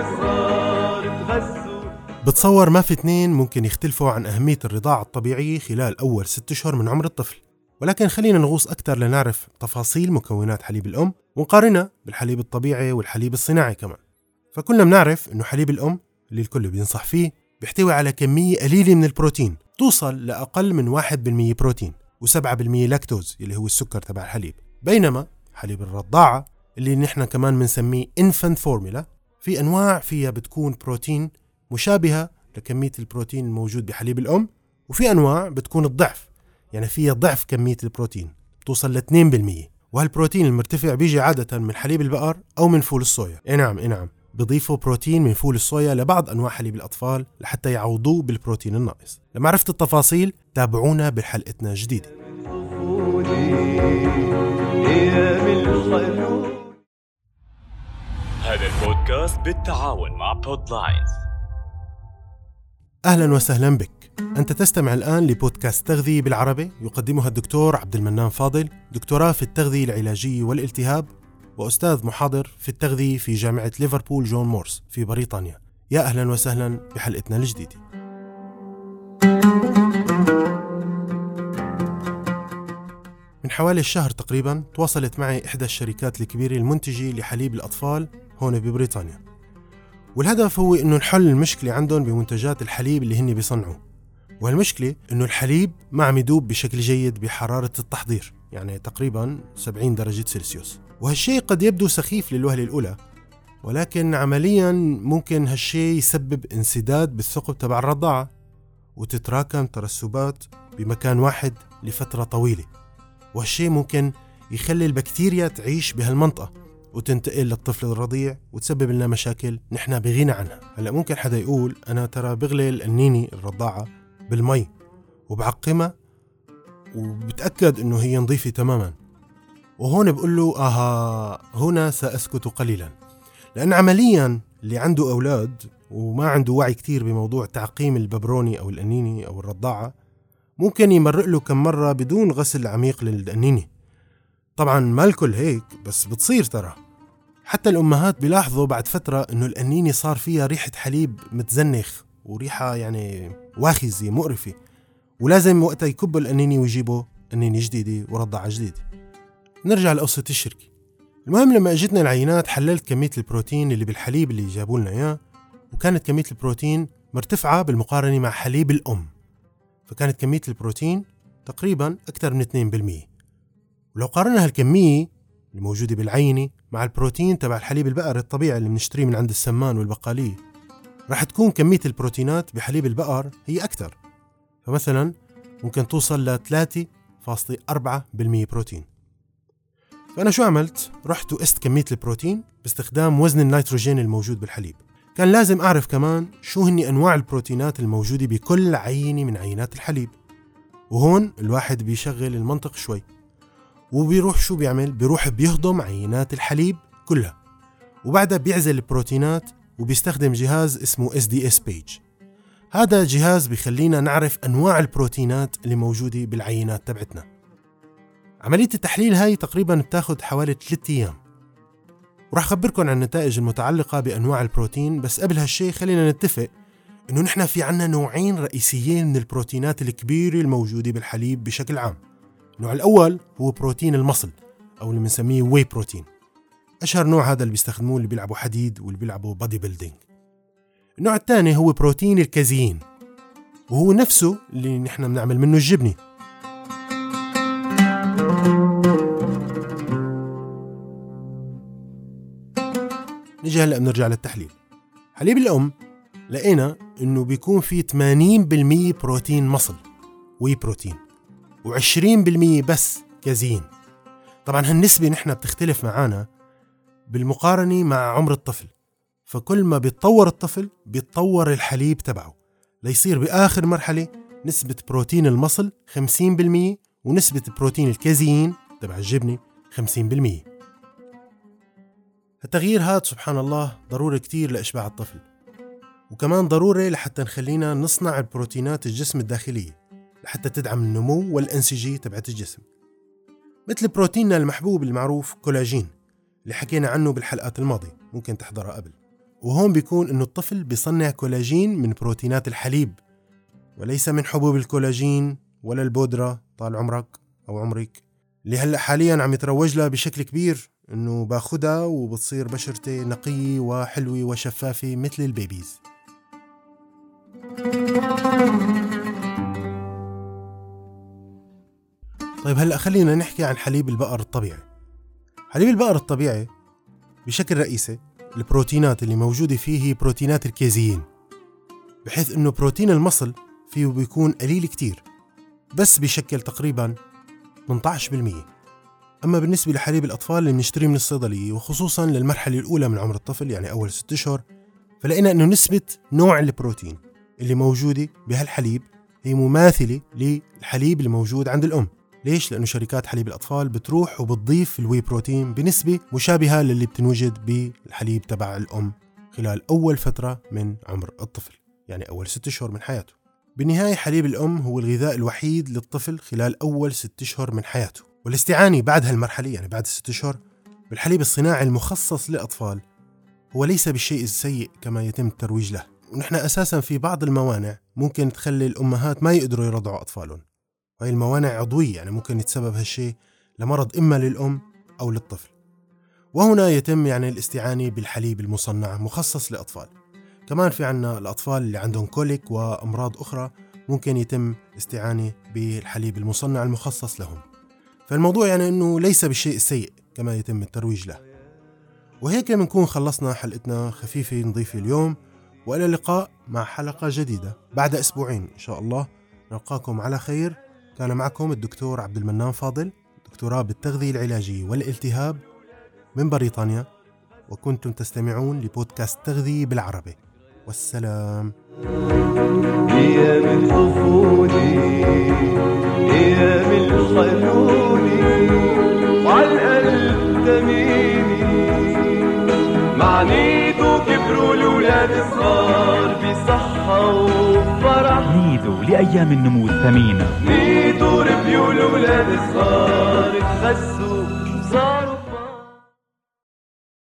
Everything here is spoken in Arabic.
الصغار بتصور ما في اثنين ممكن يختلفوا عن أهمية الرضاعة الطبيعية خلال أول ست أشهر من عمر الطفل. ولكن خلينا نغوص أكثر لنعرف تفاصيل مكونات حليب الأم ونقارنها بالحليب الطبيعي والحليب الصناعي كمان. فكلنا بنعرف إنه حليب الأم اللي الكل بينصح فيه بيحتوي على كمية قليلة من البروتين توصل لأقل من 1% بروتين و7% لاكتوز اللي هو السكر تبع الحليب. بينما حليب الرضاعة اللي نحن كمان بنسميه infant formula. في أنواع فيها بتكون بروتين مشابهة لكمية البروتين الموجود بحليب الأم وفي أنواع بتكون الضعف. يعني فيها ضعف كمية البروتين توصل ل 2% وهالبروتين المرتفع بيجي عادة من حليب البقر أو من فول الصويا. إيه نعم إيه نعم. بضيفوا بروتين من فول الصويا لبعض أنواع حليب الأطفال لحتى يعوضوه بالبروتين الناقص. لمعرفة التفاصيل تابعونا بحلقتنا الجديدة. البودكاست بالتعاون مع بودلاينز أهلا وسهلا بك. أنت تستمع الآن لبودكاست تغذية بالعربي يقدمها الدكتور عبد المنان فاضل دكتوراه في التغذية العلاجية والالتهاب وأستاذ محاضر في التغذية في جامعة ليفربول جون مورس في بريطانيا. يا أهلا وسهلا بحلقتنا الجديدة. من حوالي الشهر تقريبا تواصلت معي إحدى الشركات الكبيرة المنتجة لحليب الأطفال هون ببريطانيا والهدف هو إنه نحل المشكلة عندهم بمنتجات الحليب اللي هن بيصنعوه والمشكلة إنه الحليب ما عم يدوب بشكل جيد بحرارة التحضير يعني تقريبا 70 درجة سلسيوس. وهالشيء قد يبدو سخيف للوهلة الأولى ولكن عمليا ممكن هالشيء يسبب انسداد بالثقب تبع الرضاعة وتتراكم ترسبات بمكان واحد لفترة طويلة. وهالشيء ممكن يخلي البكتيريا تعيش بهالمنطقة. وتنتقل للطفل الرضيع وتسبب لنا مشاكل نحن بغنى عنها. هلا ممكن حدا يقول أنا ترى بغلي النيني الرضاعة بالمي وبعقمها وبتأكد إنه هي نظيفة تماما. وهون بقول له آها هنا سأسكت قليلا. لأن عمليا اللي عنده أولاد وما عنده وعي كتير بموضوع تعقيم الببروني أو الأنيني أو الرضاعة ممكن يمرق له كم مرة بدون غسل عميق للأنيني. طبعا ما الكل هيك بس بتصير ترى. حتى الأمهات بيلاحظوا بعد فترة إنه القنينة صار فيها ريحة حليب متزنخ وريحة يعني واخزة مقرفة. ولازم وقتها يكبوا القنينة ويجيبوا قنينة جديدة ورضعة جديدة. نرجع لقصة الشركة. المهم لما أجتنا العينات حللت كمية البروتين اللي بالحليب اللي جابوا لنا إياه وكانت كمية البروتين مرتفعة بالمقارنة مع حليب الأم. فكانت كمية البروتين تقريبا أكثر من 2% ولو قارنا هالكمية اللي موجودة بالعينة مع البروتين تبع الحليب البقر الطبيعي اللي بنشتريه من عند السمان والبقالية رح تكون كمية البروتينات بحليب البقر هي أكثر. فمثلا ممكن توصل ل 3.4% بروتين. فأنا شو عملت؟ رحت وقست كمية البروتين باستخدام وزن النيتروجين الموجود بالحليب. كان لازم أعرف كمان شو هني أنواع البروتينات الموجودة بكل عينة من عينات الحليب. وهون الواحد بيشغل المنطق شوي. وبيروح شو بيعمل؟ بيروح بيهضم عينات الحليب كلها. وبعدها بيعزل البروتينات وبيستخدم جهاز اسمه SDS page. هذا جهاز بيخلينا نعرف أنواع البروتينات اللي موجودة بالعينات تبعتنا. عملية التحليل هاي تقريبا بتاخد حوالي 3 أيام. وراح أخبركم عن النتائج المتعلقة بأنواع البروتين بس قبل هالشي خلينا نتفق إنه نحن في عنا نوعين رئيسيين من البروتينات الكبيرة الموجودة بالحليب بشكل عام. النوع الأول هو بروتين المصل أو اللي بنسميه whey protein أشهر نوع هذا اللي بيستخدموه اللي بيلعبوا حديد واللي بيلعبوا bodybuilding النوع الثاني هو بروتين الكازيين وهو نفسه اللي نحن بنعمل منه الجبنة. نجي هلأ بنرجع للتحليل. حليب الأم لقينا إنه بيكون فيه 80% بروتين مصل whey protein و20% بس كازين طبعا هالنسبة نحن بتختلف معانا بالمقارنة مع عمر الطفل. فكل ما بيتطور الطفل بيتطور الحليب تبعه. ليصير بآخر مرحلة نسبة بروتين المصل 50% ونسبة بروتين الكازيين تبع الجبنة 50% التغيير هذا سبحان الله ضروري كتير لإشباع الطفل. وكمان ضروري لحتى نخلينا نصنع البروتينات الجسم الداخلية. لحتى تدعم النمو والأنسجة تبعت الجسم. مثل بروتيننا المحبوب المعروف كولاجين اللي حكينا عنه بالحلقات الماضية ممكن تحضرها قبل. وهون بيكون إنه الطفل بيصنع كولاجين من بروتينات الحليب وليس من حبوب الكولاجين ولا البودرة طال عمرك أو عمرك. اللي هلأ حاليا عم يتروج لها بشكل كبير إنه باخدها وبتصير بشرتي نقية وحلوة وشفافة مثل ال babies. طيب هلأ خلينا نحكي عن حليب البقر الطبيعي. حليب البقر الطبيعي بشكل رئيسي البروتينات اللي موجودة فيه هي بروتينات الكيزيين بحيث إنه بروتين المصل فيه بيكون قليل كتير بس بيشكل تقريبا 18% أما بالنسبة لحليب الأطفال اللي بنشتريه من الصيدلية وخصوصا للمرحلة الأولى من عمر الطفل يعني أول ست أشهر فلقينا أنه نسبة نوع البروتين اللي موجودة بهالحليب هي مماثلة للحليب اللي موجود عند الأم. ليش؟ لأنه شركات حليب الأطفال بتروح وبتضيف الوي بروتين بنسبة مشابهة للي بتنوجد بالحليب تبع الأم خلال أول فترة من عمر الطفل يعني أول ست أشهر من حياته. بالنهاية حليب الأم هو الغذاء الوحيد للطفل خلال أول ست أشهر من حياته. والاستعانة بعد هالمرحلة يعني بعد ست أشهر بالحليب الصناعي المخصص للأطفال هو ليس بالشيء السيء كما يتم الترويج له. ونحن أساسا في بعض الموانع ممكن تخلي الأمهات ما يقدروا يرضعوا أطفالهم. وهي الموانع عضوية يعني ممكن يتسبب هالشيء لمرض إما للأم أو للطفل. وهنا يتم يعني الاستعانة بالحليب المصنع مخصص لأطفال. كمان في عنا الأطفال اللي عندهم كوليك وأمراض أخرى ممكن يتم استعانة بالحليب المصنع المخصص لهم. فالموضوع يعني أنه ليس بالشيء السيء كما يتم الترويج له. وهيك بنكون خلصنا حلقتنا خفيفة نظيفة اليوم وإلى اللقاء مع حلقة جديدة. بعد أسبوعين إن شاء الله نلقاكم على خير. كان معكم الدكتور عبد المنان فاضل دكتوراه بالتغذية العلاجية والالتهاب من بريطانيا وكنتم تستمعون لبودكاست تغذية بالعربي. والسلام. أيام الطفولة أيام الحنونة وعالقلب تميني معنيته كبروا الولاد صغار بصحة وفرح. نيدو لأيام النمو الثمينة. نيدوا ربيوا الولاد صغار تخسوا